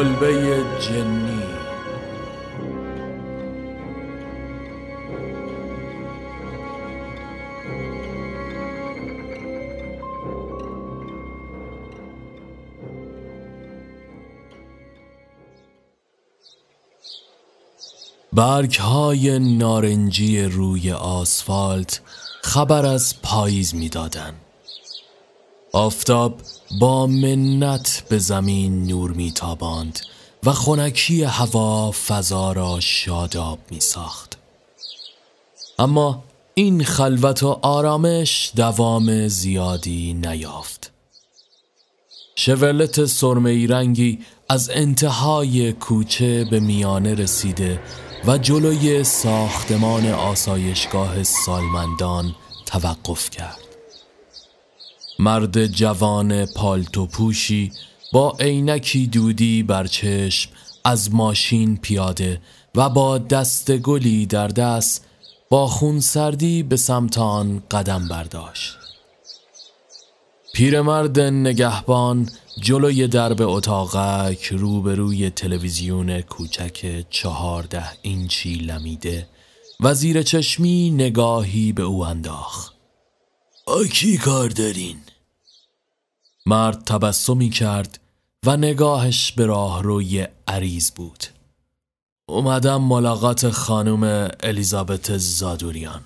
کلبه جنی برگ های نارنجی روی آسفالت خبر از پاییز می‌دادند. آفتاب با منت به زمین نور میتاباند و خنکی هوا فضا را شاداب می ساخت. اما این خلوت و آرامش دوام زیادی نیافت. شولت سرمه رنگی از انتهای کوچه به میانه رسیده و جلوی ساختمان آسایشگاه سالمندان توقف کرد. مرد جوان پالتو پوشی با عینکی دودی بر چشم از ماشین پیاده و با دست گلی در دست با خون سردی به سمت آن قدم برداشت. پیرمرد نگهبان جلوی درب اتاقک روبروی تلویزیون کوچک چهارده اینچی لمیده و زیر چشمی نگاهی به او انداخت. کی کار دارین؟ مرد تبسمی کرد و نگاهش به راهروی عریض بود. اومدم ملاقات خانم الیزابت زادوریان.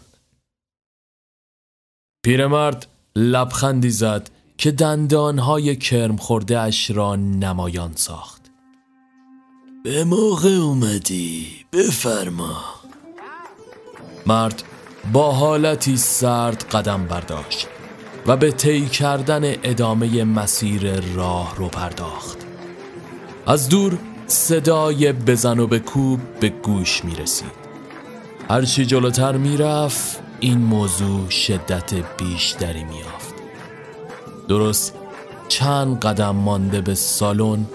پیرمرد لبخندی زد که دندانهای کرم خورده اش را نمایان ساخت به موقع اومدی بفرما مرد با حالتی سرد قدم برداشت و به طی کردن ادامه مسیر راه رو پرداخت. از دور صدای بزن و بکوب به گوش می رسید هرچی جلوتر می رفت این موضوع شدت بیشتری می درست چند قدم مانده به سالن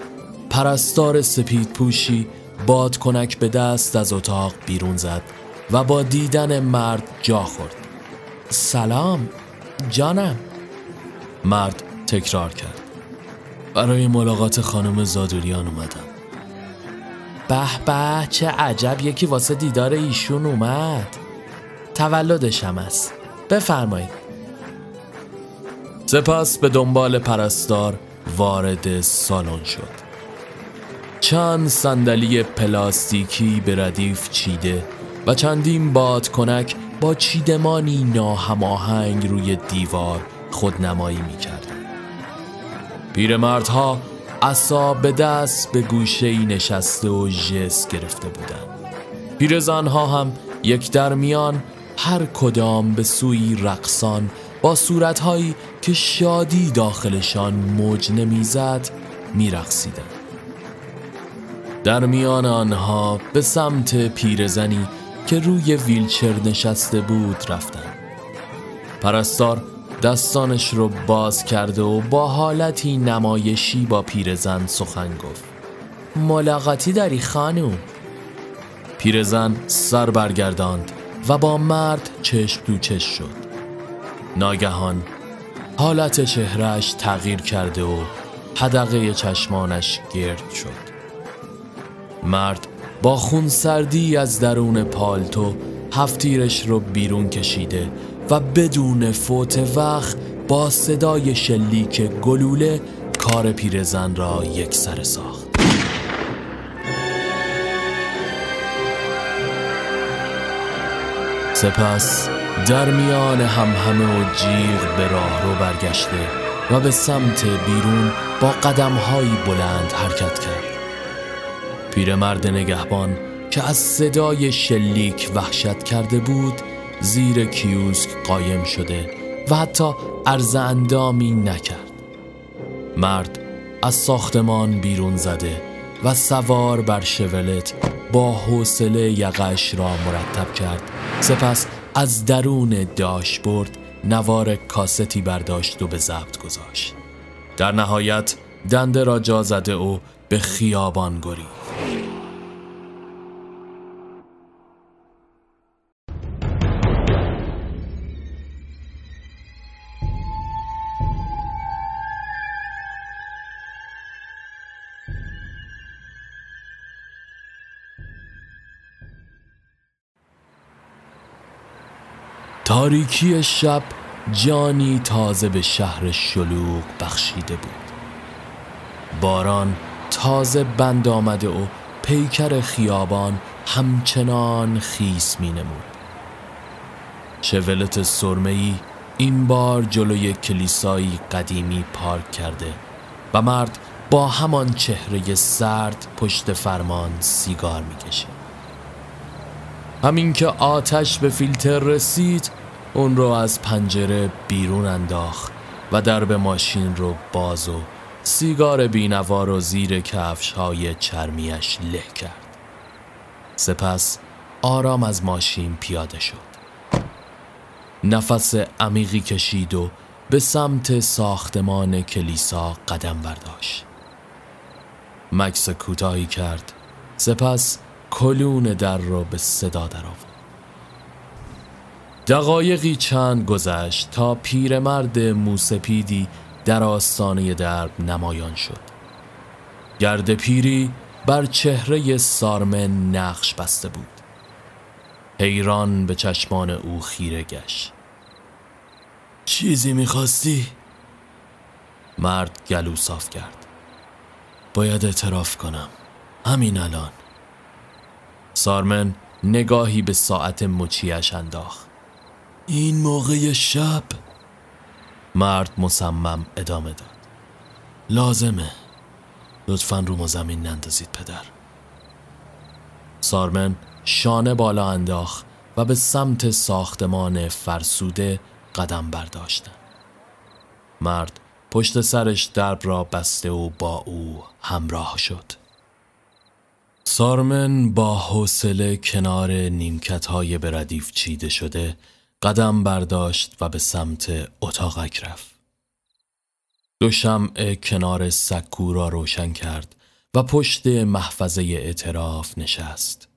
پرستار سپید پوشی باد کنک به دست از اتاق بیرون زد و با دیدن مرد جا خورد. سلام جانم. مرد تکرار کرد. برای ملاقات خانم زادوریان اومدم. به به چه عجب یکی واسه دیدار ایشون اومد. تولدشم است. بفرمایید. سپس به دنبال پرستار وارد سالن شد. چند صندلی پلاستیکی به ردیف چیده و چندین باد کنک با چیدمانی ناهماهنگ روی دیوار خودنمایی می کرد. پیرمردها اصا به دست به گوشه ای نشسته و جس گرفته بودند. پیرزنها هم یک درمیان هر کدام به سوی رقصان با صورتهایی که شادی داخلشان موج نمی‌زد میرقصیدند در میان آنها به سمت پیرزنی که روی ویلچر نشسته بود رفتند پرستار دستانش رو باز کرده و با حالتی نمایشی با پیرزن سخن گفت. ملاقاتی داری خانوم؟ پیرزن سر برگرداند و با مرد چشم دو چشم شد. ناگهان حالت چهرش تغییر کرده و حدقه چشمانش گرد شد. مرد با خونسردی از درون پالتو هفتیرش رو بیرون کشیده و بدون فوت وقت با صدای شلیک گلوله کار پیرزن را یک سر ساخت. سپس در میان همهمه و جیغ به راه رو برگشته و به سمت بیرون با قدمهایی بلند حرکت کرد. پیرمرد نگهبان که از صدای شلیک وحشت کرده بود زیر کیوسک قایم شده و حتی عرض اندامی نکرد. مرد از ساختمان بیرون زده و سوار بر شولت با حوصله یقش را مرتب کرد. سپس از درون داشبورد نوار کاستی برداشت و به ضبط گذاشت. در نهایت دنده را جا زده و به خیابان گری. تاریکی شب جانی تازه به شهر شلوغ بخشیده بود. باران تازه بند آمده و پیکر خیابان همچنان خیس می نمود شولت سرمهی این بار جلوی کلیسایی قدیمی پارک کرده و مرد با همان چهره سرد پشت فرمان سیگار می‌کشید همین که آتش به فیلتر رسید اون رو از پنجره بیرون انداخت و درب ماشین رو باز و سیگار بینوار و زیر کفش های چرمیش له کرد. سپس آرام از ماشین پیاده شد. نفس عمیقی کشید و به سمت ساختمان کلیسا قدم برداشت. مکس کوتاهی کرد سپس کلون در را به صدا درآورد. دقایقی چند گذشت تا پیرمرد موسپیدی در آستانه درب نمایان شد. گرد پیری بر چهره سارمن نقش بسته بود. حیران به چشمان او خیره گشت. چیزی می‌خواستی؟ مرد گلو صاف کرد. باید اعتراف کنم. همین الان. سارمن نگاهی به ساعت مچیش انداخت. این موقع شب مرد مصمم ادامه داد. لازمه. لطفا رو زمین نندازید پدر. سارمن شانه بالا انداخت و به سمت ساختمان فرسوده قدم برداشتن. مرد پشت سرش درب را بسته و با او همراه شد. سارمن با حوصله کنار نیمکت های به ردیف چیده شده قدم برداشت و به سمت اتاقک رفت. دو شمع کنار سکو را روشن کرد و پشت محفظه اعتراف نشست.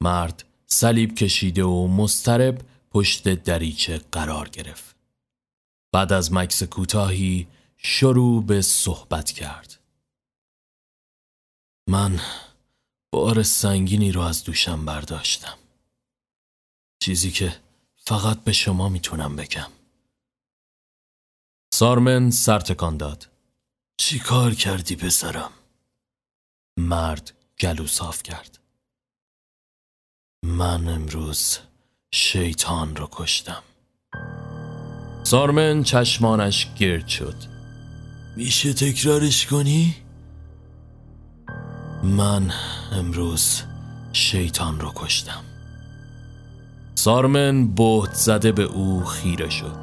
مرد صلیب کشیده و مسترب پشت دریچه قرار گرفت. بعد از مکس کوتاهی شروع به صحبت کرد. من بار سنگینی رو از دوشم برداشتم. چیزی که فقط به شما می‌تونم بگم. سارمن سرتکان داد. چی کار کردی پسرم؟ مرد گلو صاف کرد. من امروز شیطان رو کشتم. سارمن چشمانش گرد شد. میشه تکرارش کنی؟ من امروز شیطان رو کشتم. سارمن بهت زده به او خیره شد.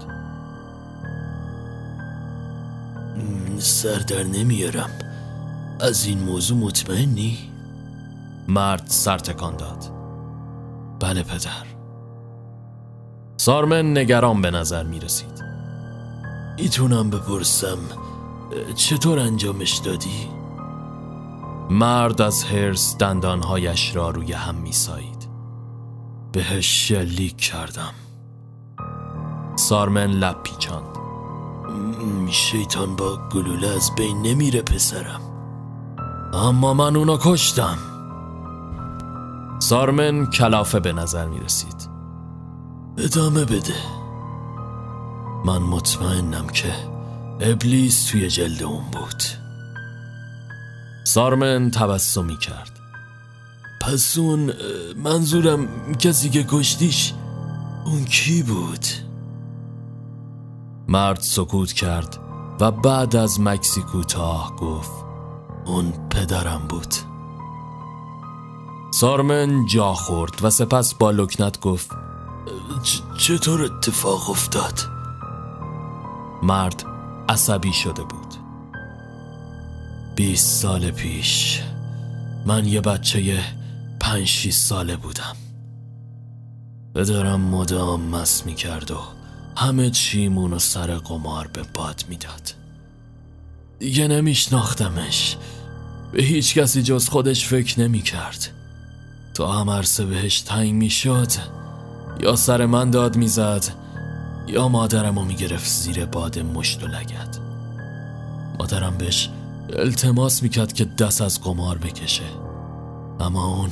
سر در نمیارم. از این موضوع مطمئنی؟ مرد سر تکان داد. بله پدر. سارمن نگران به نظر می رسید می‌تونم بپرسم چطور انجامش دادی؟ مرد از هرس دندانهایش را روی هم می بهش شلیک کردم. سارمن لب پیچاند. شیطان با گلوله از بین نمیره پسرم. اما من اونو کشتم. سارمن کلافه به نظر می رسید ادامه بده. من مطمئنم که ابلیس توی جلد اون بود. سارمن تبسمی کرد. پس اون منظورم کسی که کشتیش اون کی بود؟ مرد سکوت کرد و بعد از مکسی کوتاه گفت اون پدرم بود سارمن جا خورد و سپس با لکنت گفت چطور اتفاق افتاد؟ مرد عصبی شده بود بیست سال پیش من یه بچه پنج شیست ساله بودم. پدرم مدام مست می کرد و همه چیمون و سر قمار به باد می‌داد. دیگه نمیشناختمش. به هیچ کسی جز خودش فکر نمی کرد تا هم عرصه بهش تنگ می شد یا سر من داد می‌زد یا مادرم رو می‌گرفت زیر باد مشت و لگد. مادرم بهش التماس می‌کرد که دست از قمار بکشه. اما اون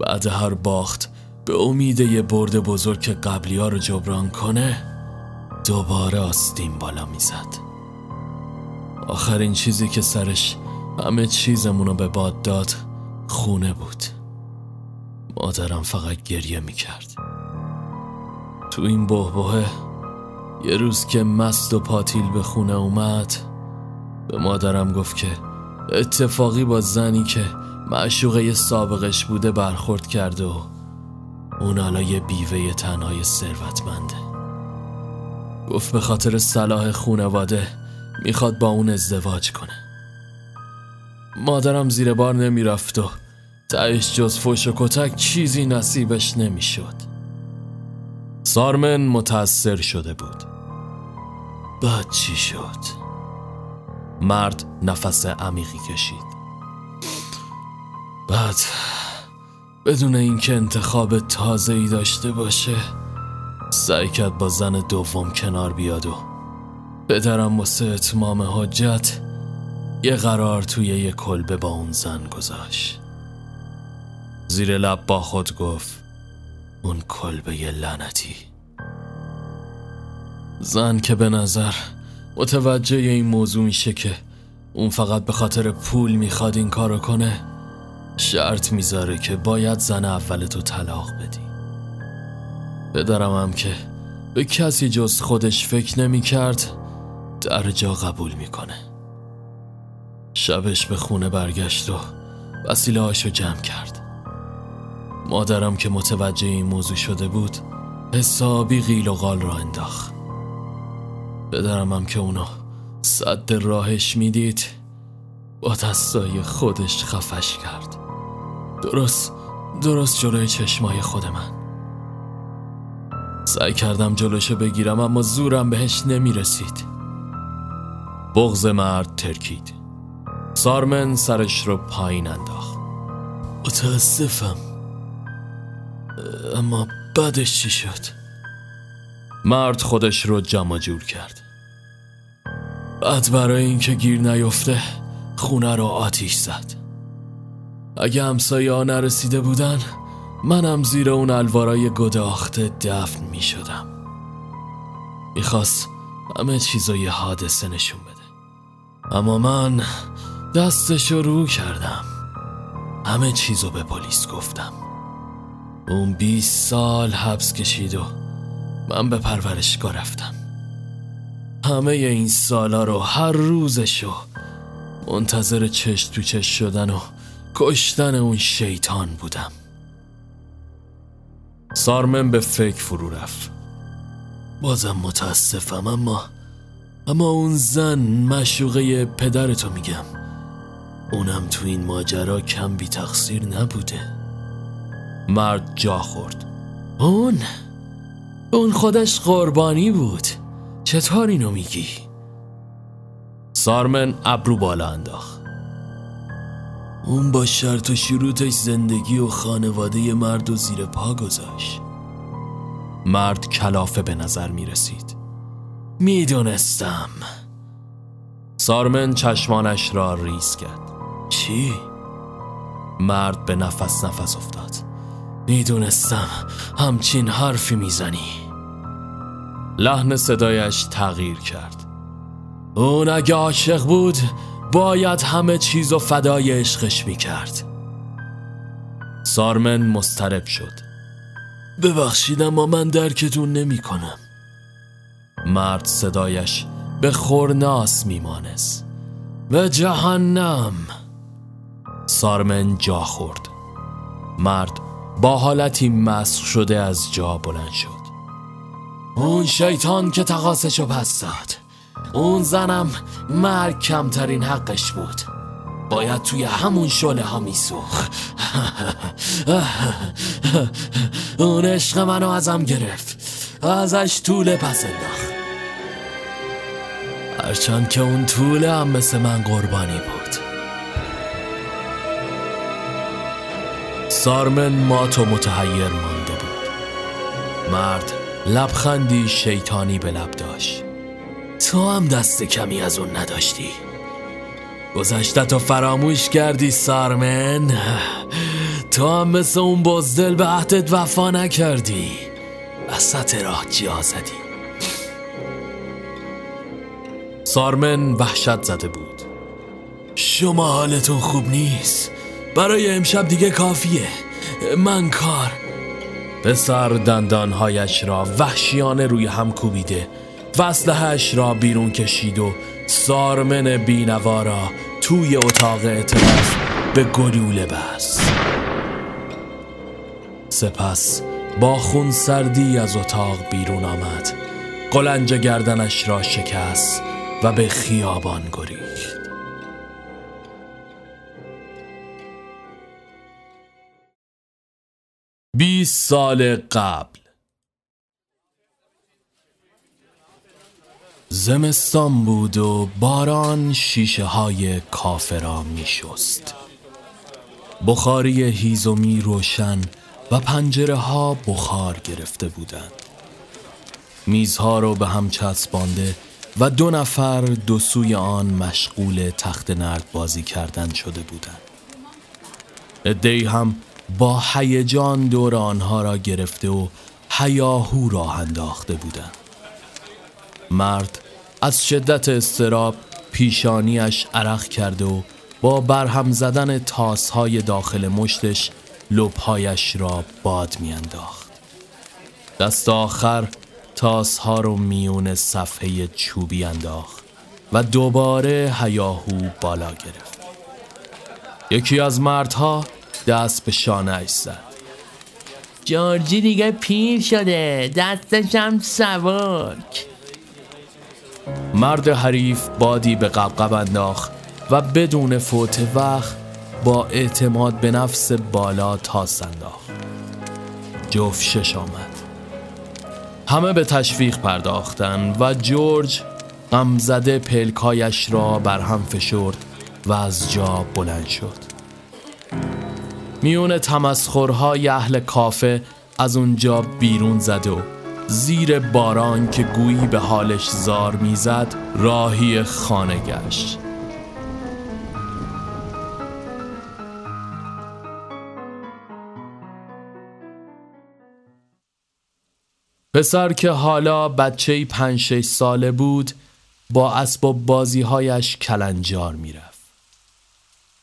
بعد هر باخت به امید یه برد بزرگ که قبلی ها رو جبران کنه دوباره آستین بالا می‌زد. آخرین چیزی که سرش همه چیزمون رو به باد داد خونه بود. مادرم فقط گریه می‌کرد. تو این بهبهه یه روز که مست و پاتیل به خونه اومد به مادرم گفت که اتفاقی با زنی که معشوقه سابقش بوده برخورد کرده و اون حالا یه بیوه تنهای ثروتمنده. گفت به خاطر صلاح خونواده می‌خواد با اون ازدواج کنه. مادرم زیر بار نمی‌رفت و تایش جز فوش و کتک چیزی نصیبش نمی‌شد. سارمن متأثر شده بود. بعد چی شد؟ مرد نفس عمیقی کشید. بعد بدون اینکه انتخاب تازه ای داشته باشه سعی کرد با زن دوم کنار بیاد و پدرم واسه اتمام حجت یه قرار توی یه کلبه با اون زن گذاشت. زیر لب با خود گفت اون کلبه یه لعنتی. زن که به نظر متوجه این موضوع میشه که اون فقط به خاطر پول می‌خواد این کارو کنه شرط می‌ذاره که باید زن اول تو طلاق بدی. پدرم هم که به کسی جز خودش فکر نمی‌کرد در جا قبول می‌کنه. شبش به خونه برگشت و وسیله هاشو جمع کرد. مادرم که متوجه این موضوع شده بود حسابی غیل و غال را انداخت. پدرم هم که اونو صد راهش می‌دید با دستای خودش خفش کرد. درست درست جلوی چشمای خود من. سعی کردم جلوشو بگیرم اما زورم بهش نمی‌رسید. بغز مرد ترکید. سارمن سرش رو پایین انداخت. متاسفم. اما بعدش چی شد؟ مرد خودش رو جمع جور کرد. بعد برای اینکه گیر نیفته خونه رو آتیش زد. اگه همسایه ها نرسیده بودن منم زیر اون الوارای گداخته دفن می شدم. می‌خواست همه چیزو یه حادثه نشون بده. اما من دستش رو کردم. همه چیزو به پلیس گفتم. اون 20 سال حبس کشید و من به پرورشگاه رفتم. همه این سالا رو هر روزشو منتظر چش تو چش شدن و کشتن اون شیطان بودم. سارمن به فکر فرو رفت. بازم متاسفم اما اما اون زن مشوقه پدرتو میگم. اونم تو این ماجرا کم بی تقصیر نبوده. مرد جا خورد. اون اون خودش قربانی بود. چطور اینو میگی؟ سارمن ابرو بالا انداخت. اون با شرط و شروطش زندگی و خانواده مرد و زیر پا گذاشت. مرد کلافه به نظر می رسید. می‌دونستم سارمن چشمانش را ریز کرد. چی؟ مرد به نفس نفس افتاد. می‌دونستم همچین حرفی می‌زنی لحن صدایش تغییر کرد. اون اگه عاشق بود باید همه چیز و فدای عشقش می‌کرد. سارمن مسترب شد. ببخشید اما من درکتون نمی کنم مرد صدایش به خورناس میمانست. به جهنم! سارمن جا خورد. مرد با حالتی مسخ شده از جا بلند شد. اون شیطان که تقاسشو پس اون زنم مرگ کمترین حقش بود. باید توی همون شله ها میسوخ اون عشق منو ازم گرفت. ازش طول پس انداخت. هرچند که اون طول هم مثل من قربانی بود. سارمن مات و متحیر مانده بود. مرد لبخندی شیطانی به لب داشت. تو هم دست کمی از اون نداشتی. گذشته تو فراموش کردی سارمن. تو هم مثل اون بزدل به عهدت وفا نکردی. وسط راه جا زدی سارمن وحشت زده بود. شما حالتون خوب نیست. برای امشب دیگه کافیه. من کار. پسر دندانهایش را وحشیانه روی هم کوبیده. و اسلحهاش را بیرون کشید و سارمن بینوا را توی اتاق اعتراف به گلوله بست. سپس با خون سردی از اتاق بیرون آمد. قلنج گردنش را شکست و به خیابان گریخت. بیست سال قبل زمستان بود و باران شیشه های کافه را می شست بخاری هیزومی روشن و پنجره ها بخار گرفته بودند میزها رو به هم چسبانده و دو نفر دو سوی آن مشغول تخت نرد بازی کردن شده بودند. ادهی هم با هیجان دور آنها را گرفته و هیاهو راه انداخته بودند. مرد از شدت استراب پیشانیش عرق کرده و با برهم زدن تاسهای داخل مشتش لبهایش را باد میانداخت. دست آخر تاس ها رو میون صفحه چوبی انداخت و دوباره هیاهو بالا گرفت. یکی از مردها دست به شانه زد. جورجی دیگه پیر شده. دستش هم سبک. مرد حریف بادی به قبقب انداخت و بدون فوت وقت با اعتماد به نفس بالا تاس انداخت. جفت شش آمد. همه به تشویق پرداختن و جورج غمزده پلکایش را بر هم فشرد و از جا بلند شد. میون تمسخرهای اهل کافه از اونجا بیرون زد و زیر باران که گویی به حالش زار می‌زد راهی خانه گشت پسر که حالا بچه پنج شش ساله بود با اسباب بازیهایش کلنجار می‌رفت.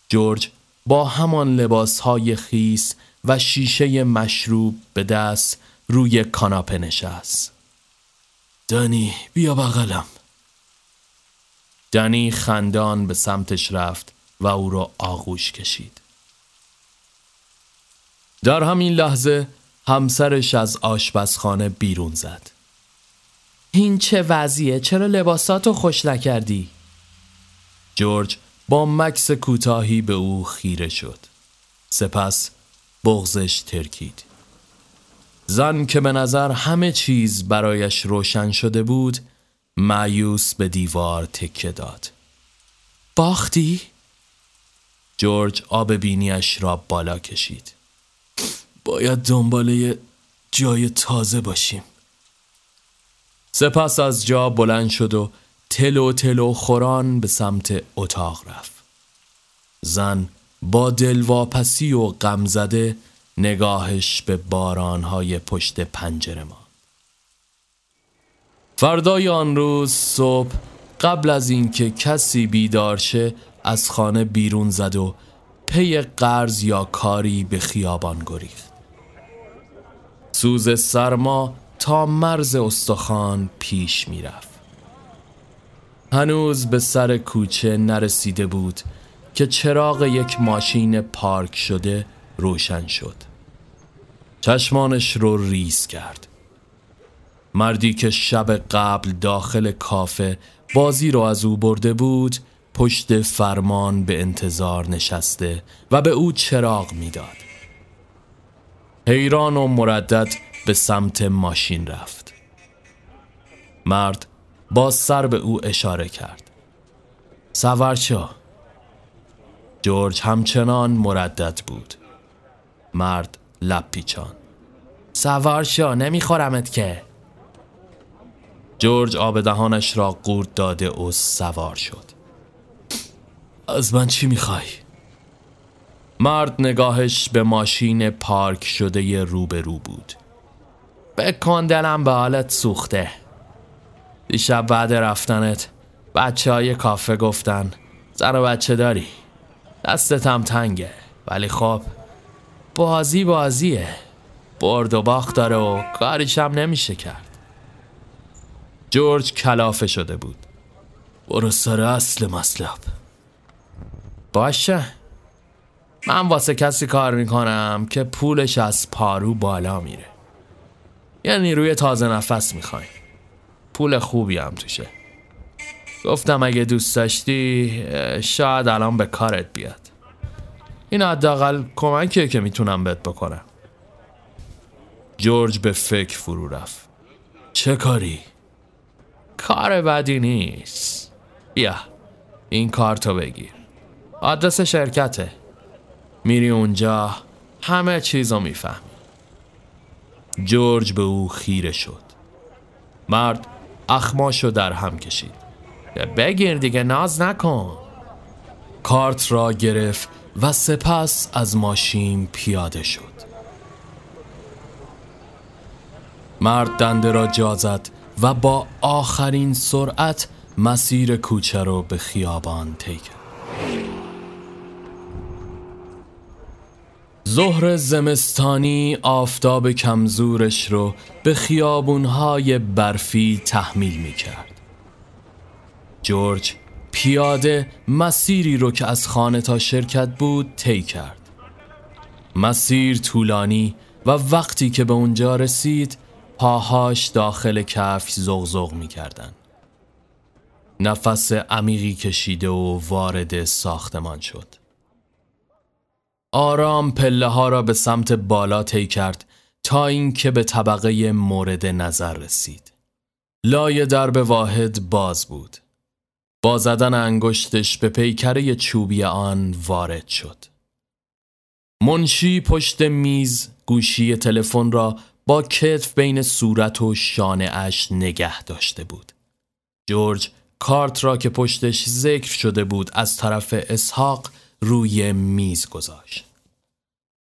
جورج با همان لباسهای خیس و شیشه مشروب به دست روی کاناپه نشست. دانی بیا بغلم. دنی خندان به سمتش رفت و او را آغوش کشید. در همین لحظه همسرش از آشپزخانه بیرون زد این چه وضعیه؟ چرا لباساتو خوش نکردی؟ جورج با مکس کوتاهی به او خیره شد سپس بغزش ترکید زن که به نظر همه چیز برایش روشن شده بود معیوس به دیوار تکه داد. باختی؟ جورج آب بینیش را بالا کشید. باید دنباله جای تازه باشیم. سپس از جا بلند شد و تلو تلو خوران به سمت اتاق رفت. زن با دلواپسی و غم زده نگاهش به بارانهای پشت پنجره ما فردای آن روز صبح قبل از اینکه کسی بیدار شه از خانه بیرون زد و پی قرض یا کاری به خیابان گریخت. سوز سرما تا مرز استخوان پیش می‌رفت. هنوز به سر کوچه نرسیده بود که چراغ یک ماشین پارک شده روشن شد. چشمانش رو ریز کرد. مردی که شب قبل داخل کافه بازی رو از او برده بود پشت فرمان به انتظار نشسته و به او چراغ می‌داد. حیران و مردد به سمت ماشین رفت. مرد با سر به او اشاره کرد. سوار جورج همچنان مردد بود. مرد لب پیچان. سوار شو نمیخورمت که. جورج آب دهانش را قورت داده و سوار شد. از من چی می‌خوای؟ مرد نگاهش به ماشین پارک شده روبرو بود. بکن دلم به حالت سوخته. دیشب بعد رفتنت بچه های کافه گفتن زن و بچه داری. دستت هم تنگه. ولی خب بازی بازیه. برد و باخت داره و کاریش هم نمیشه کرد. جورج کلافه شده بود. برو سر اصل مطلب باشه. من واسه کسی کار می‌کنم که پولش از پارو بالا میره. یعنی روی تازه نفس می‌خوای. پول خوبی هم توشه. گفتم اگه دوست داشتی شاید الان به کارت بیاد. این حداقل کمکیه که می‌تونم بهت بکنم. جورج به فکر فرو رفت. چه کاری؟ کار بدی نیست. بیا این کارتو بگیر. آدرس شرکته. میری اونجا همه چیزو می‌فهمی. جورج به او خیره شد. مرد اخماشو در هم کشید. بگیر دیگه ناز نکن. کارت را گرفت و سپس از ماشین پیاده شد. مرد دنده را جازد و با آخرین سرعت مسیر کوچه رو به خیابان کرد. ظهر زمستانی آفتاب کمزورش رو به خیابونهای برفی تحمیل می کرد جورج پیاده مسیری رو که از خانه تا شرکت بود طی کرد. مسیر طولانی و وقتی که به اونجا رسید پاهاش داخل کفش زغزغ می کردن. نفس عمیقی کشیده و وارد ساختمان شد. آرام پله ها را به سمت بالا طی کرد تا اینکه به طبقه مورد نظر رسید. لای درب واحد باز بود. با زدن انگشتش به پیکره چوبی آن وارد شد. منشی پشت میز گوشی تلفن را با کتف بین صورت و شانه اش نگه داشته بود. جورج کارت را که پشتش ذکر شده بود از طرف اسحاق روی میز گذاشت.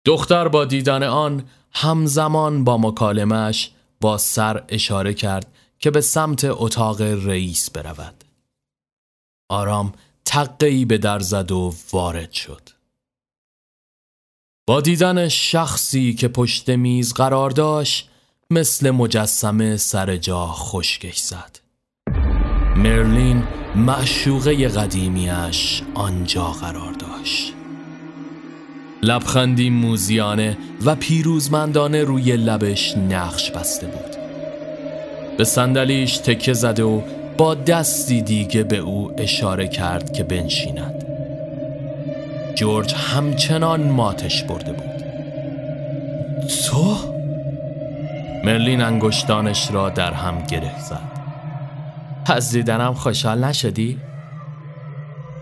دختر با دیدن آن همزمان با مکالمش با سر اشاره کرد که به سمت اتاق رئیس برود. آرام تقیی به در زد و وارد شد. با دیدن شخصی که پشت میز قرار داشت مثل مجسمه سر جا خشکش زد. مرلین معشوقه قدیمیش آنجا قرار داشت. لبخندی موزیانه و پیروزمندانه روی لبش نقش بسته بود. به صندلیش تکه زده و با دستی دیگه به او اشاره کرد که بنشیند. جورج همچنان ماتش برده بود. تو؟ مرلین انگشتانش را در هم گره زد. از دیدنم خوشحال نشدی؟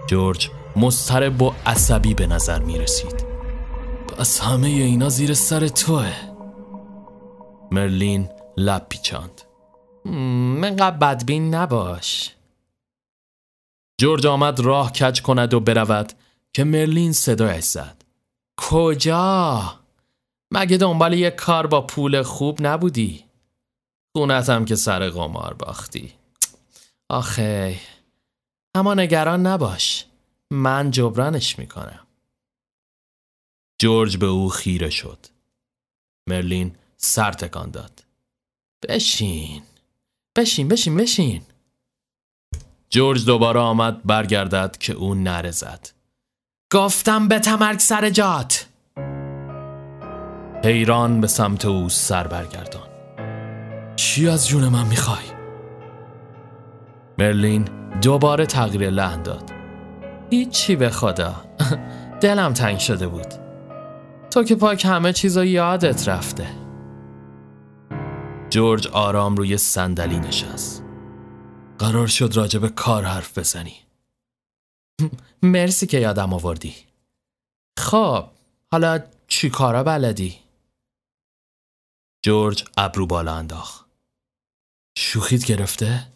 جورج مضطرب و عصبی به نظر می رسید. پس همه اینا زیر سر توه. مرلین لب پیچاند. منقدر بدبین نباش. جورج آمد راه کج کند و برود که مرلین صدایش زد. کجا؟ مگه دنبال یک کار با پول خوب نبودی؟ خونتم که سر قمار باختی. آخه اما نگران نباش. من جبرانش می‌کنم. جورج به او خیره شد. مرلین سر تکان داد. بشین. بشین بشین بشین. جورج دوباره آمد برگردد که او نره زد. گفتم به تمرک سر جات. حیران به سمت او سر برگردان. چی از جون من می‌خوای؟ مرلین دوباره تغییر لحن داد. هیچی به خدا. دلم تنگ شده بود. تو که پاک همه چیزا یادت رفته. جورج آرام روی صندلی نشست. قرار شد راجب کار حرف بزنی. مرسی که یادم آوردی. خب حالا چی کارا بلدی؟ جورج ابرو بالا انداخت. شوخیت گرفته؟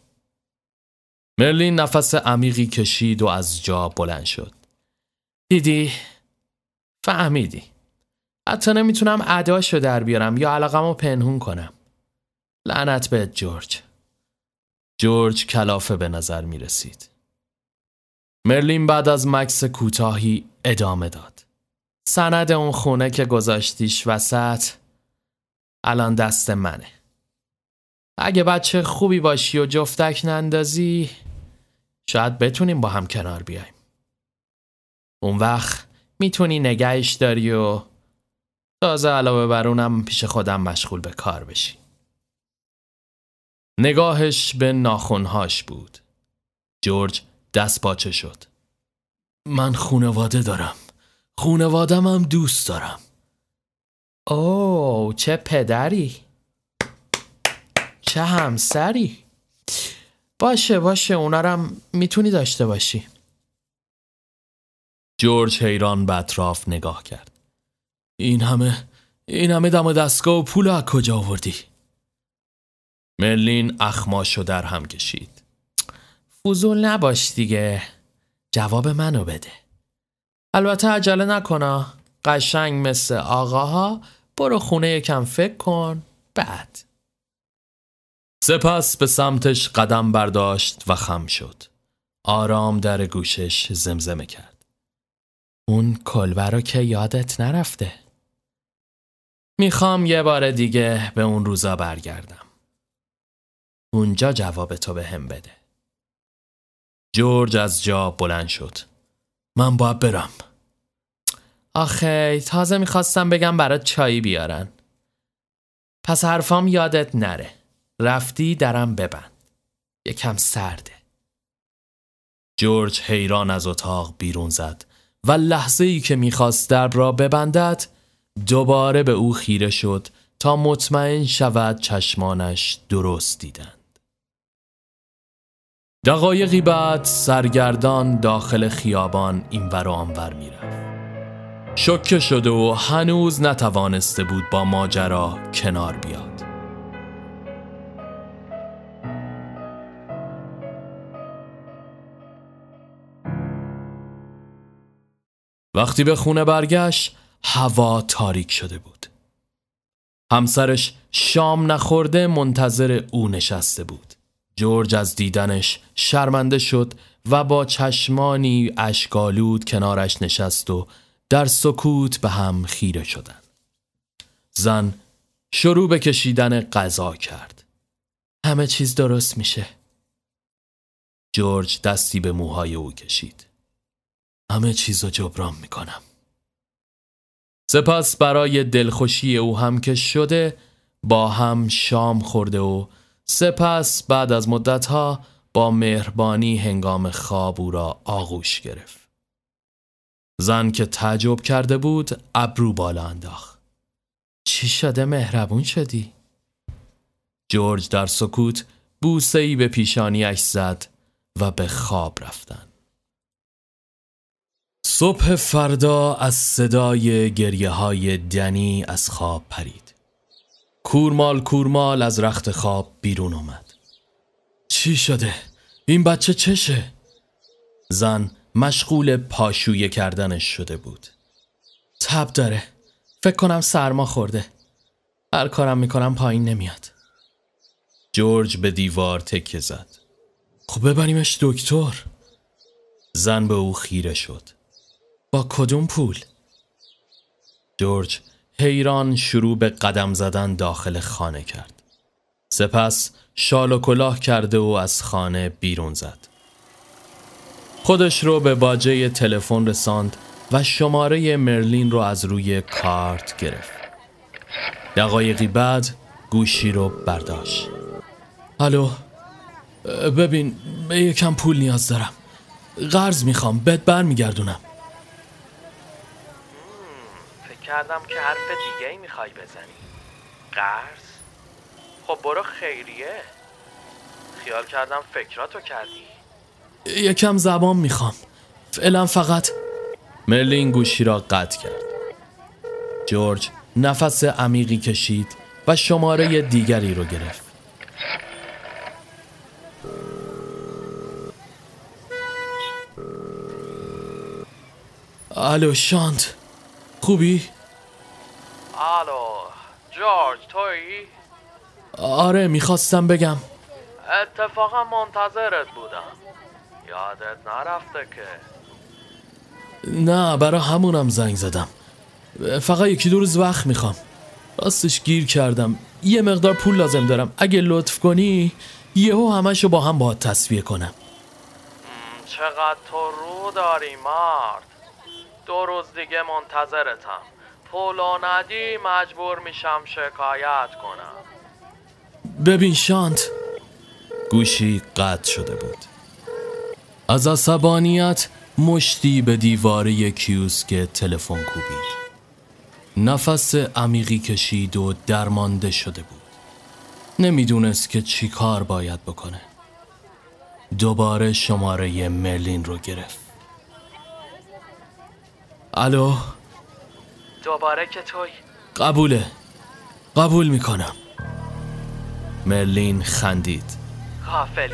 مرلین نفس عمیقی کشید و از جا بلند شد. دیدی؟ فهمیدی. حتی نمی‌تونم اداشو در بیارم یا علاقمو پنهون کنم. لعنت به جورج جورج کلافه به نظر می رسید. مرلین بعد از مکس کوتاهی ادامه داد. سند اون خونه که گذاشتیش وسط الان دست منه. اگه بچه خوبی باشی و جفتک نندازی شاید بتونیم با هم کنار بیایم. اون وقت می‌تونی نگهش داری و تازه علاوه بر اونم پیش خودم مشغول به کار بشی. نگاهش به ناخونهاش بود. جورج دست باچه شد. من خونواده دارم. خونوادم هم دوست دارم. اوه چه پدری چه همسری باشه باشه اونارم می‌تونی داشته باشی جورج حیران به اطراف نگاه کرد این همه این همه دم دستگاه و پول از کجا آوردی؟ مرلین اخماشو در هم کشید. فضول نباش دیگه. جواب منو بده. البته عجله نکنا. قشنگ مثل آقاها. برو خونه یکم فکر کن. بعد. سپس به سمتش قدم برداشت و خم شد. آرام در گوشش زمزمه کرد. اون کلبه رو که یادت نرفته. می‌خوام یه بار دیگه به اون روزا برگردم. اونجا جواب تو به هم بده. جورج از جا بلند شد. من باید برم. آخه تازه می‌خواستم بگم برات چایی بیارن. پس حرفام یادت نره. رفتی درم ببند. یکم سرده. جورج حیران از اتاق بیرون زد و لحظه ای که می‌خواست در را ببندد دوباره به او خیره شد تا مطمئن شود چشمانش درست دیدند دقایقی بعد سرگردان داخل خیابان اینور و آنور می‌رفت شکه شده و هنوز نتوانسته بود با ماجرا کنار بیاد. وقتی به خونه برگشت هوا تاریک شده بود. همسرش شام نخورده منتظر او نشسته بود. جورج از دیدنش شرمنده شد و با چشمانی اشکالود کنارش نشست و در سکوت به هم خیره شدن زن شروع به کشیدن غذا کرد. همه چیز درست میشه. جورج دستی به موهای او کشید. همه چیز رو جبران می‌کنم. سپس برای دلخوشی او هم که شده با هم شام خورده و سپس بعد از مدتها با مهربانی هنگام خواب او را آغوش گرفت. زن که تعجب کرده بود ابرو بالا انداخت. چی شده مهربون شدی؟ جورج در سکوت بوسه ای به پیشانیش زد و به خواب رفتن. صبح فردا از صدای گریه های دنی از خواب پرید. کورمال کورمال از رخت خواب بیرون اومد چی شده؟ این بچه چشه؟ زن مشغول پاشویه کردنش شده بود. تب داره. فکر کنم سرما خورده. هر کارم می‌کنم پایین نمیاد. جورج به دیوار تکه زد. خب ببریمش دکتر. زن به او خیره شد. با کدوم پول؟ جورج حیران شروع به قدم زدن داخل خانه کرد. سپس شال و کلاه کرده و از خانه بیرون زد. خودش رو به باجه تلفن رساند و شماره مرلین رو از روی کارت گرفت. دقایقی بعد گوشی رو برداشت. الو ببین به یکم پول نیاز دارم. قرض می‌خوام بهت برمیگردونم فکر کردم که حرف دیگه ای می‌خوای بزنی. قرض؟ خب برو خیریه. خیال کردم فکراتو کردی. یکم زبان می‌خوام. فعلا فقط مرلین گوشی را قطع کرد. جورج نفس عمیقی کشید و شماره دیگری رو گرفت. الو شانت. خوبی؟ الو جورج تویی؟ آره می‌خواستم بگم. اتفاقا منتظرت بودم. یادت نرفته که. نه برا همونم زنگ زدم. فقط یکی دو روز وقت می‌خوام. راستش گیر کردم. یه مقدار پول لازم دارم. اگه لطف کنی یهو همشو با هم باید تصویه کنم. چقدر تو رو داری مرد دو روز دیگه منتظرتم. پولو ندی مجبور میشم شکایت کنم. ببین شانت. گوشی قطع شده بود. از عصبانیت مشتی به دیواره کیوسک تلفن کوبید. نفس عمیقی کشید و درمانده شده بود. نمی‌دونست که چی کار باید بکنه. دوباره شماره مرلین رو گرفت. الو؟ دوباره که توی. قبوله. قبول می‌کنم. مرلین خندید.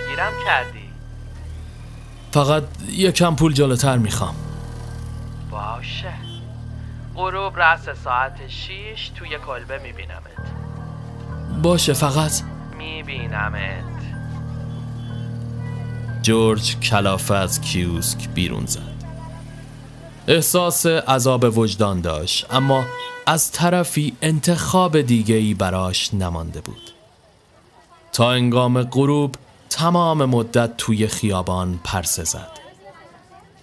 گیرم کردی. فقط یکم پول جلوتر می‌خوام. باشه. غروب رس ساعت شیش توی کلبه میبینمت. باشه فقط. میبینمت. جورج کلافه از کیوسک بیرون زد. احساس عذاب وجدان داشت اما از طرفی انتخاب دیگهی براش نمانده بود. تا انگام غروب تمام مدت توی خیابان پرسه زد.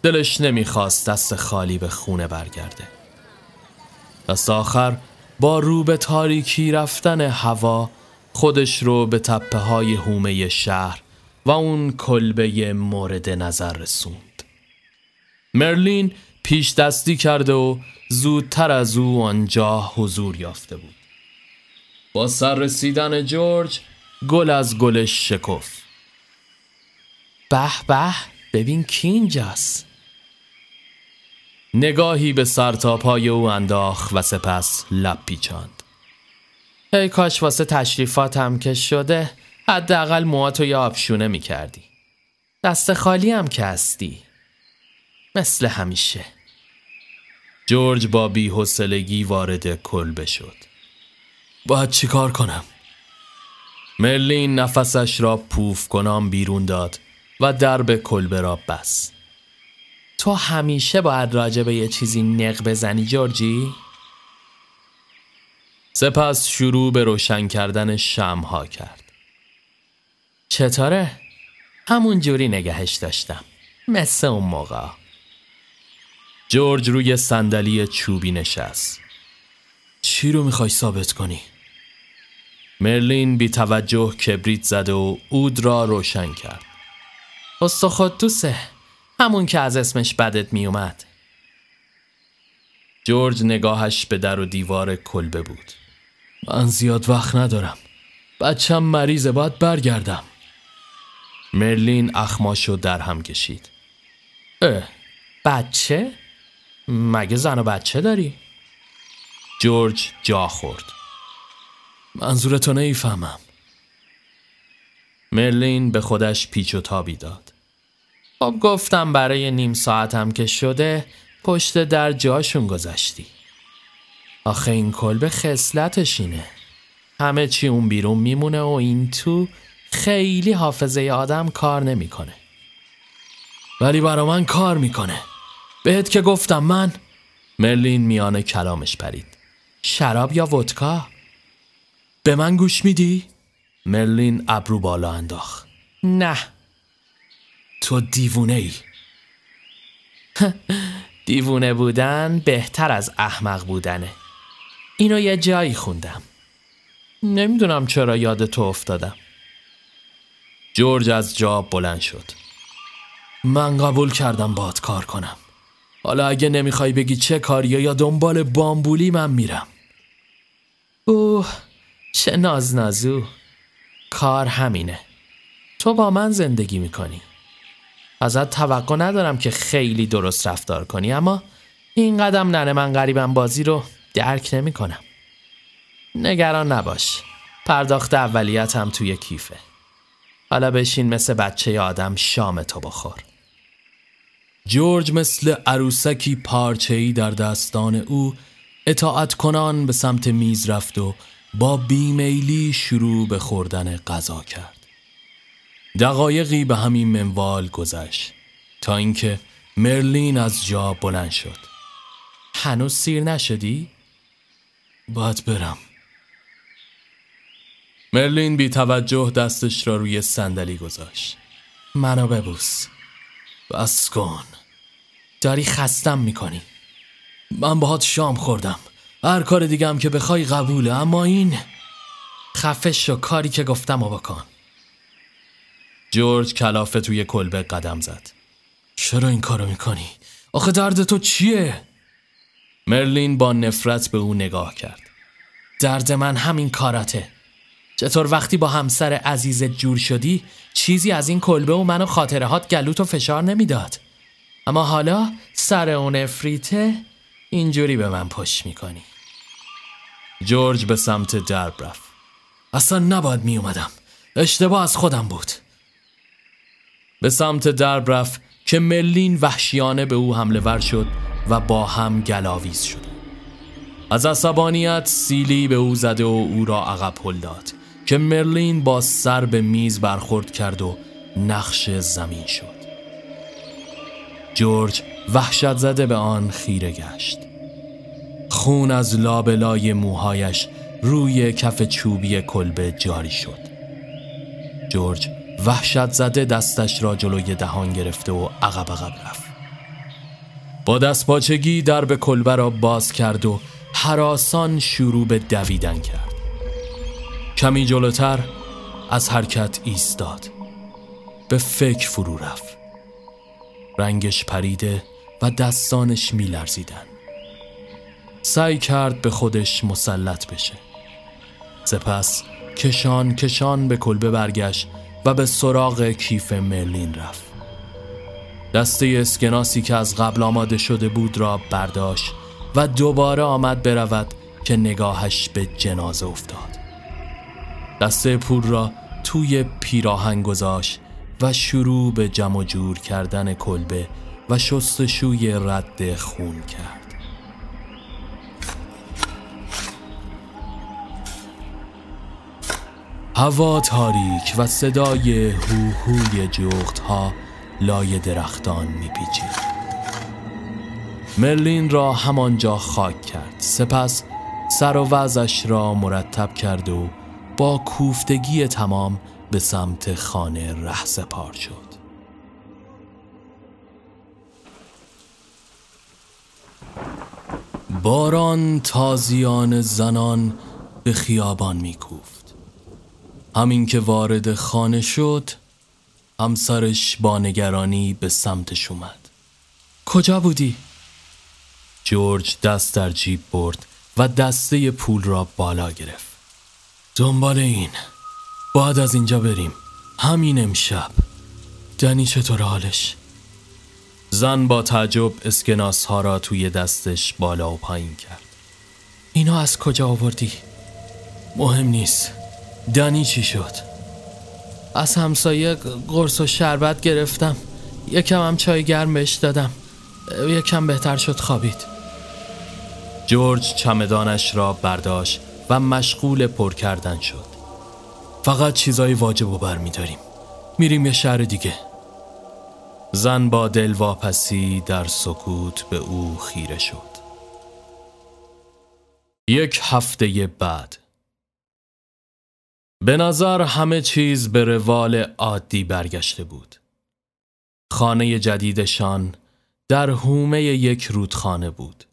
دلش نمی‌خواست دست خالی به خونه برگرده. دست آخر با رو به تاریکی رفتن هوا خودش رو به تپه های هومه شهر و اون کلبه مورد نظر رسوند. مرلین پیش دستی کرده و زودتر از او آنجا حضور یافته بود. با سر رسیدن جورج گل از گلش شکف به به ببین کی اینجاست. نگاهی به سرتاپای او انداخت و سپس لب پیچاند. ای کاش واسه تشریفاتم که شده حداقل موهاتو یه آبشونه می‌کردی. دست خالی هم که هستی. مثل همیشه. جورج با بیحسلگی وارد کلبه شد باید چیکار کنم؟ مرلین نفسش را پوف کنم بیرون داد و درب کلبه را بس تو همیشه باید راجع به یه چیزی نق بزنی جورجی؟ سپس شروع به روشن کردن شمها کرد. چطوره؟ همون جوری نگهش داشتم. مثل اون موقع. جورج روی صندلی چوبی نشست. چی رو می‌خوای ثابت کنی؟ مرلین بی توجه کبریت زد و اود را روشن کرد. استخدوسه همون که از اسمش بدت میومد جورج نگاهش به در و دیوار کلبه بود. من زیاد وقت ندارم. بچم مریضه باید برگردم. مرلین اخماشو در هم کشید. اه بچه؟ مگه زن و بچه داری؟ جورج جا خورد. منظورتو نیفهمم مرلین به خودش پیچ و تابی داد. خب گفتم برای نیم ساعتم که شده پشت در جاشون گذاشتی آخه این کلبه خصلتش اینه. همه چی اون بیرون میمونه و این تو خیلی حافظه آدم کار نمی‌کنه. ولی برا من کار می‌کنه. بهت که گفتم من. مرلین میان کلامش پرید. شراب یا ودکا؟ به من گوش میدی؟ مرلین ابرو بالا انداخت. نه. تو دیوونه ای. دیوونه بودن بهتر از احمق بودنه. اینو یه جایی خوندم. نمی‌دونم چرا یاد تو افتادم. جورج از جا بلند شد. من قبول کردم باد کار کنم. حالا اگه نمی‌خوای بگی چه کاریه یا دنبال بامبولی من میرم. اوه چه نازنازو. کار همینه. تو با من زندگی می‌کنی. ازت توقع ندارم که خیلی درست رفتار کنی اما این قدم ننه من غریبم بازی رو درک نمی کنم. نگران نباش. پرداخت اولیت هم توی کیفه. حالا بشین مثل بچه آدم شام تو بخور. جورج مثل عروسکی پارچه‌ای در دستان او اطاعت کنان به سمت میز رفت و با بیمیلی شروع به خوردن غذا کرد. دقایقی به همین منوال گذشت تا اینکه مرلین از جا بلند شد. هنوز سیر نشدی؟ باید برم. مرلین بی توجه دستش را روی صندلی گذاشت. منو ببوس. بس کن. داری خستم می‌کنی. من باهات شام خوردم. هر کار دیگه که بخوای قبوله اما این خفش و کاری که گفتم و بکن. جورج کلافه توی کلبه قدم زد. چرا این کارو می‌کنی؟ آخه درد تو چیه؟ مرلین با نفرت به او نگاه کرد. درد من همین کاراته. چطور وقتی با همسر عزیز جور شدی چیزی از این کلبه و من و خاطرهات گلوت و فشار نمی‌داد؟ اما حالا سر اون افریته اینجوری به من پشت می‌کنی. جورج به سمت درب رفت. اصلا نباید می اومدم اشتباه از خودم بود. به سمت درب رفت که ملین وحشیانه به او حمله ور شد و با هم گلاویز شد. از عصبانیت سیلی به او زده و او را عقب هل داد که مرلین با سر به میز برخورد کرد و نقش زمین شد. جورج وحشت زده به آن خیره گشت. خون از لابلای موهایش روی کف چوبی کلبه جاری شد. جورج وحشت زده دستش را جلوی دهان گرفته و عقب عقب رفت. با دستپاچگی درب کلبه را باز کرد و حراسان شروع به دویدن کرد. کمی جلوتر از حرکت ایستاد. به فکر فرو رفت. رنگش پریده و دستانش میلرزیدن. سعی کرد به خودش مسلط بشه. سپس کشان کشان به کلبه برگشت و به سراغ کیف مرلین رفت. دسته اسکناسی که از قبل آماده شده بود را برداشت و دوباره آمد برود که نگاهش به جنازه افتاد. دسته پول را توی پیراهن گذاشت و شروع به جمع جور کردن کلبه و شستشوی رد خون کرد. هوا تاریک و صدای هوهوی جغت ها لای درختان میپیچید. مرلین را همانجا خاک کرد. سپس سر و وزش را مرتب کرد و با کوفتگی تمام به سمت خانه ره سپار شد. باران تازیان زنان به خیابان میکوفت. همین که وارد خانه شد همسرش با نگرانی به سمتش اومد. کجا بودی؟ جورج دست در جیب برد و دسته پول را بالا گرفت. دنبال این. باید از اینجا بریم. همین امشب. دنی چطور حالش؟ زن با تعجب اسکناس ها را توی دستش بالا و پایین کرد. اینا از کجا آوردی؟ مهم نیست. دنی چی شد؟ از همسایه قرص و شربت گرفتم. یکم هم چای گرم بهش دادم. یکم بهتر شد خوابید. جورج چمدانش را برداشت و مشغول پر کردن شد. فقط چیزای واجب و برمیداریم. میریم یه شهر دیگه. زن با دل واپسی در سکوت به او خیره شد. یک هفته بعد. به نظر همه چیز به روال عادی برگشته بود. خانه جدیدشان در حومه یک رودخانه بود.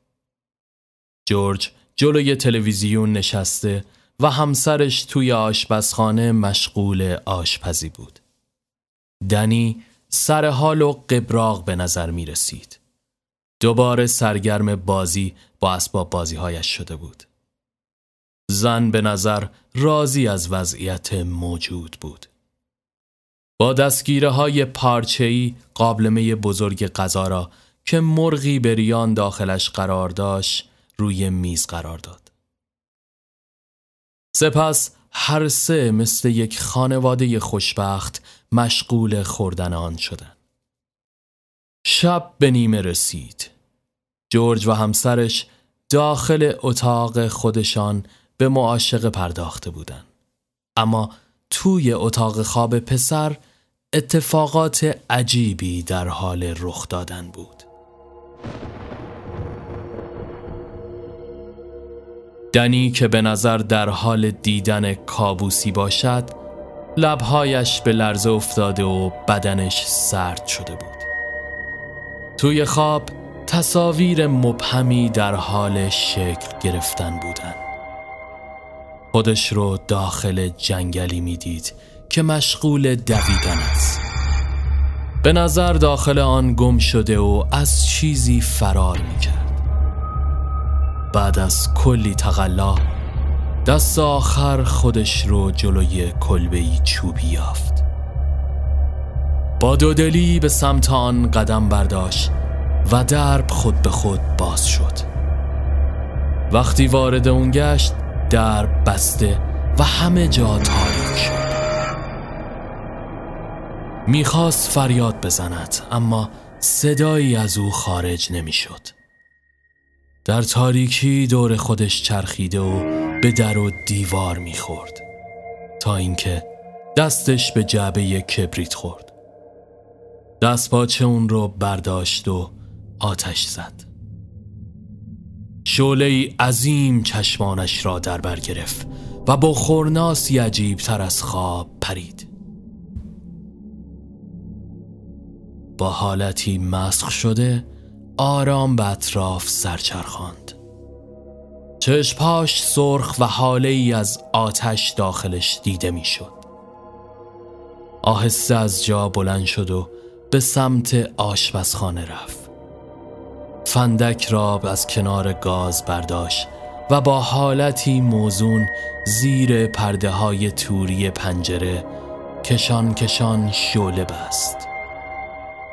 جورج جلوی تلویزیون نشسته و همسرش توی آشپزخانه مشغول آشپزی بود. دنی سر حال و قبراغ به نظر می رسید. دوباره سرگرم بازی با اسباب بازی هایش شده بود. زن به نظر راضی از وضعیت موجود بود. با دستگیره های پارچهی قابلمه بزرگ غذا را که مرغی بریان داخلش قرار داشت روی میز قرار داد. سپس هر سه مثل یک خانواده خوشبخت مشغول خوردن آن شدند. شب به نیمه رسید. جورج و همسرش داخل اتاق خودشان به معاشقه پرداخته بودند. اما توی اتاق خواب پسر اتفاقات عجیبی در حال رخ دادن بود. دنی که به نظر در حال دیدن کابوسی باشد لبهایش به لرزه افتاده و بدنش سرد شده بود. توی خواب تصاویر مبهمی در حال شکل گرفتن بودند. خودش رو داخل جنگلی می‌دید که مشغول دویدن است. به نظر داخل آن گم شده و از چیزی فرار می‌کرد. بعد از کلی تقلا دست آخر خودش رو جلوی کلبه چوبی یافت. با دودلی به سمت آن قدم برداشت و درب خود به خود باز شد. وقتی وارد اون گشت درب بسته و همه جا تاریک شد. می‌خواست فریاد بزند اما صدایی از او خارج نمی‌شد. در تاریکی دور خودش چرخیده و به در و دیوار می‌خورد تا اینکه دستش به جعبه کبریت خورد. دست باچه اون رو برداشت و آتش زد. شعله عظیم چشمانش را در بر گرفت و با خورناسی عجیب تر از خواب پرید. با حالتی مسخ شده آرام به اطراف سرچرخاند. چشپاش سرخ و حاله ای از آتش داخلش دیده می‌شد. آهسته از جا بلند شد و به سمت آشپزخانه رفت. فندک را از کنار گاز برداشت و با حالتی موزون زیر پرده های توری پنجره کشان کشان شعله بست.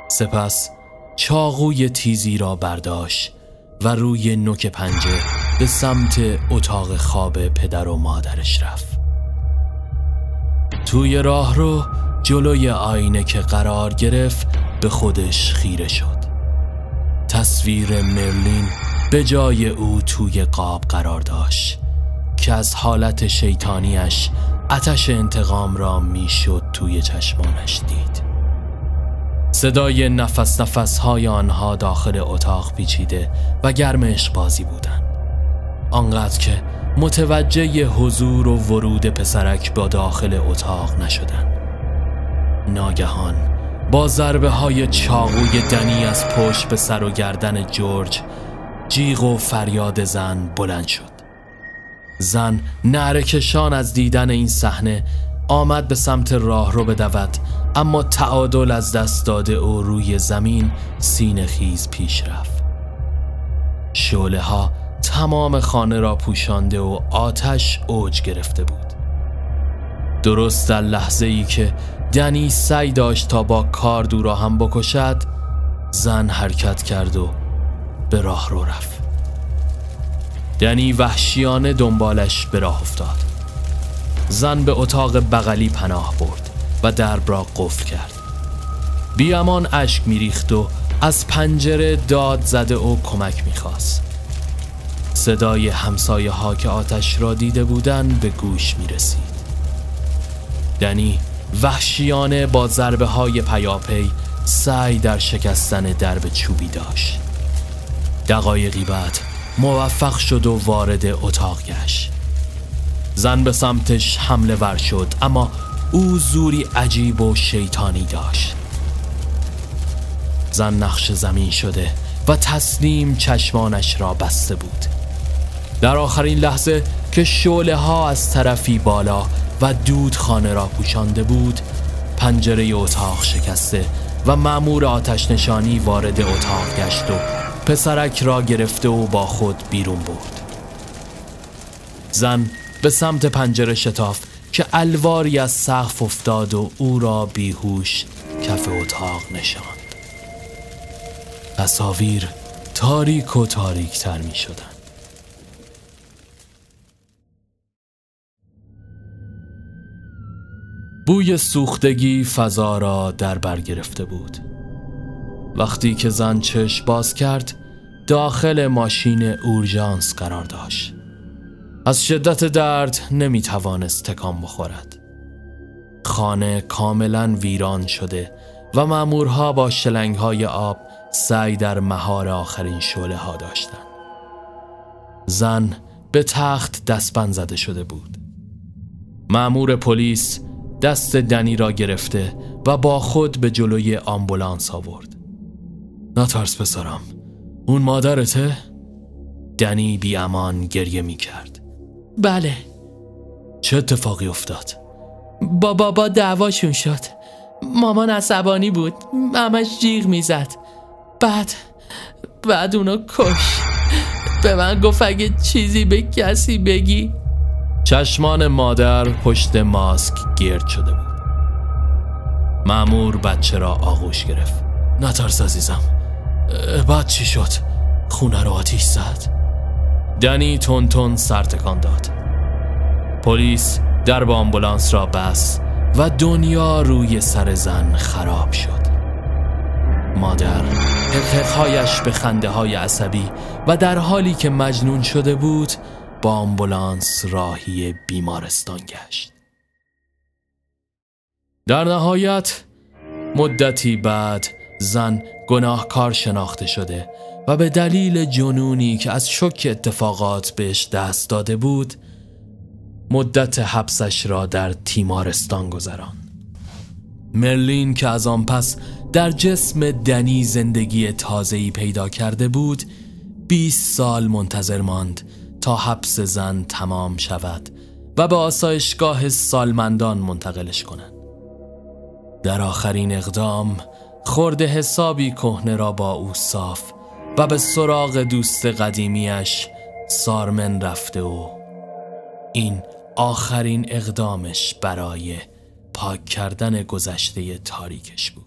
سپس چاقوی تیزی را برداشت و روی نوک پنجه به سمت اتاق خواب پدر و مادرش رفت. توی راه رو جلوی آینه که قرار گرفت به خودش خیره شد. تصویر مرلین به جای او توی قاب قرار داشت که از حالت شیطانیش اتش انتقام را می‌شد توی چشمانش دید. صدای نفس نفس های آنها داخل اتاق پیچیده و گرمش بازی بودند. آنقدر که متوجه حضور و ورود پسرک با داخل اتاق نشدن ناگهان با ضربه های چاقوی دنی از پشت به سر و گردن جورج جیغ و فریاد زن بلند شد زن نعرکشان از دیدن این صحنه آمد به سمت راه رو بدود اما تعادل از دست داده او روی زمین سین خیز پیش رفت. شعله ها تمام خانه را پوشانده و آتش اوج گرفته بود. درست در لحظه ای که دنی سعی داشت تا با کار دورا هم بکشد زن حرکت کرد و به راه رو رفت. دنی وحشیانه دنبالش به راه افتاد. زن به اتاق بغلی پناه برد و درب را قفل کرد. بیامان اشک میریخت و از پنجره داد زده و کمک می‌خواست. صدای همسایه ها که آتش را دیده بودن به گوش می رسید دنی وحشیانه با ضربه های پیاپی سعی در شکستن درب چوبی داشت. دقایقی بعد موفق شد و وارد اتاق گشت. زن به سمتش حمله ور شد اما او زوری عجیب و شیطانی داشت. زن نقش زمین شده و تسلیم چشمانش را بسته بود. در آخرین لحظه که شعله ها از طرفی بالا و دود خانه را پوشانده بود پنجره اتاق شکسته و معمور آتش نشانی وارد اتاق گشت و پسرک را گرفته و با خود بیرون برد. زن به سمت پنجره شتاف که الواری از سقف افتاد و او را بیهوش کف اتاق نشاند. تصاویر تاریک و تاریک تر می شدن. بوی سوختگی فضا را در بر گرفته بود. وقتی که زن چش باز کرد داخل ماشین اورژانس قرار داشت. از شدت درد نمی توانست تکان بخورد خانه کاملا ویران شده و مامورها با شلنگ های آب سعی در مهار آخرین شعله ها داشتند. زن به تخت دستبند زده شده بود. مأمور پلیس دست دنی را گرفته و با خود به جلوی آمبولانس آورد. نترس پسرم اون مادرته؟ دنی بی امان گریه می کرد. بله. چه اتفاقی افتاد؟ با بابا دعواشون شد. مامان عصبانی بود. همش جیغ می‌زد. بعد بعد اونو کش. به من گفت اگه چیزی به کسی بگی. چشمان مادر پشت ماسک گرد شده بود. معمور بچه را آغوش گرفت. نترس عزیزم. بعد چی شد؟ خونه رو آتیش زد؟ دنی تون تون سرتکان داد. پلیس در آمبولانس را بس و دنیا روی سر زن خراب شد. مادر حققهایش به خنده های عصبی و در حالی که مجنون شده بود با آمبولانس راهی بیمارستان گشت. در نهایت مدتی بعد زن گناهکار شناخته شده و به دلیل جنونی که از شک اتفاقات بهش دست داده بود مدت حبسش را در تیمارستان گذران مرلین که از آن پس در جسم دنی زندگی تازه‌ای پیدا کرده بود 20 سال منتظر ماند تا حبس زن تمام شود و به آسایشگاه سالمندان منتقلش کنند. در آخرین اقدام خورده حسابی کهنه را با او صاف و به سراغ دوست قدیمیش سارمن رفته و این آخرین اقدامش برای پاک کردن گذشته تاریکش بود.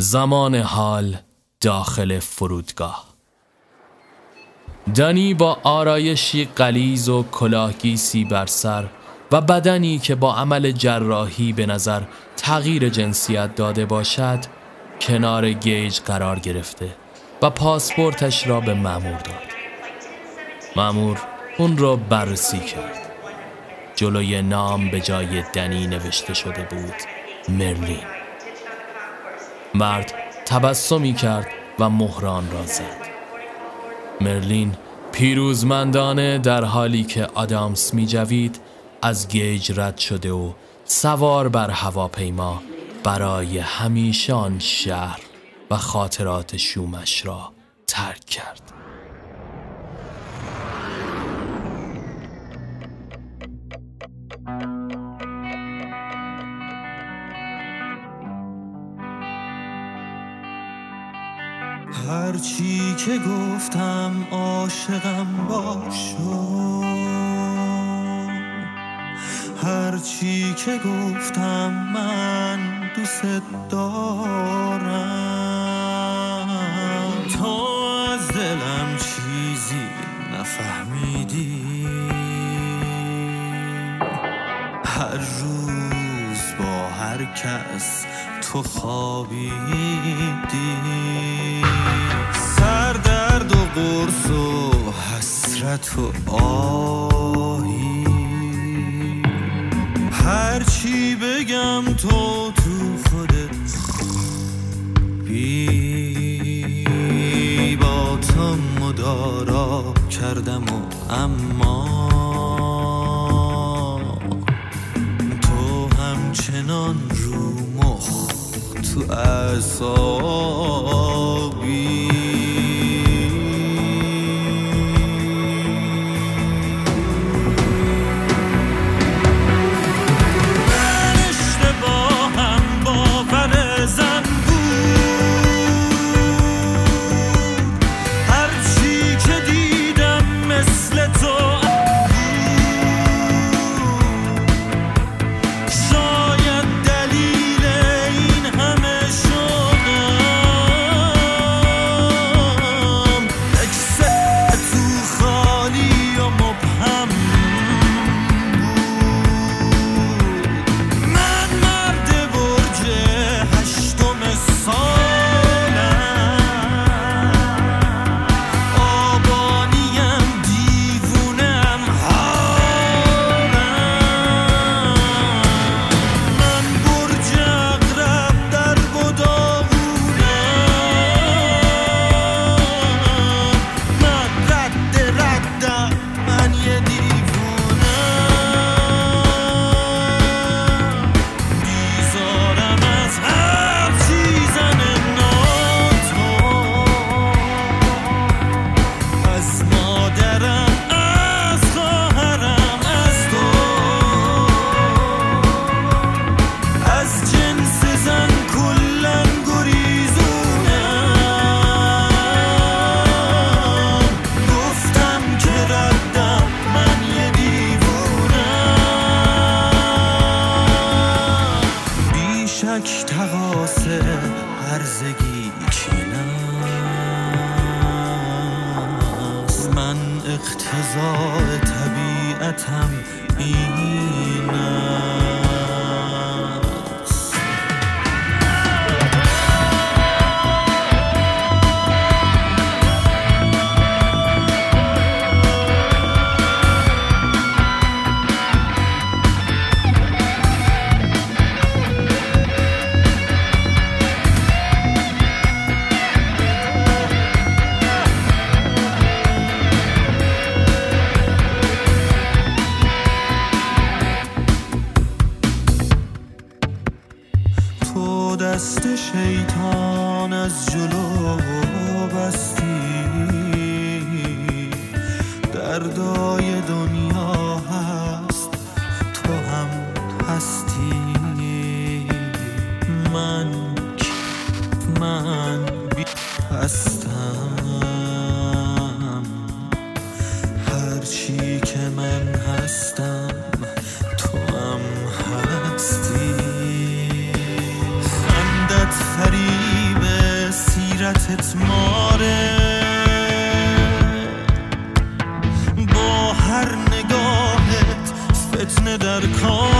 زمان حال داخل فرودگاه. دانی با آرایشی قلیز و کلاهگیسی بر سر و بدنی که با عمل جراحی به نظر تغییر جنسیت داده باشد کنار گیج قرار گرفته و پاسپورتش را به مامور داد. مامور اون را بررسی کرد. جلوی نام به جای دنی نوشته شده بود مرلین. مرد تبسمی کرد و مهران را زد. مرلین پیروزمندانه در حالی که آدامس می جوید از گیج رد شده و سوار بر هواپیما برای همیشه آن شهر و خاطرات شومش را ترک کرد. هرچی که گفتم عاشقم باشو هرچی که گفتم من دوست دارم. تو از دلم چیزی نفهمیدی. هر روز با هر کس تو خوابیدی. سردرد و قرص و حسرت و آهی. هرچی بگم تو تو خودت بی با تو مدارا کردم و اما تو همچنان رو مخ تو اعصابی من من هستم. هرچی که من هستم تو هم هستی. خندت فریب سیرتت ماره. با هر نگاهت فتنه در کاره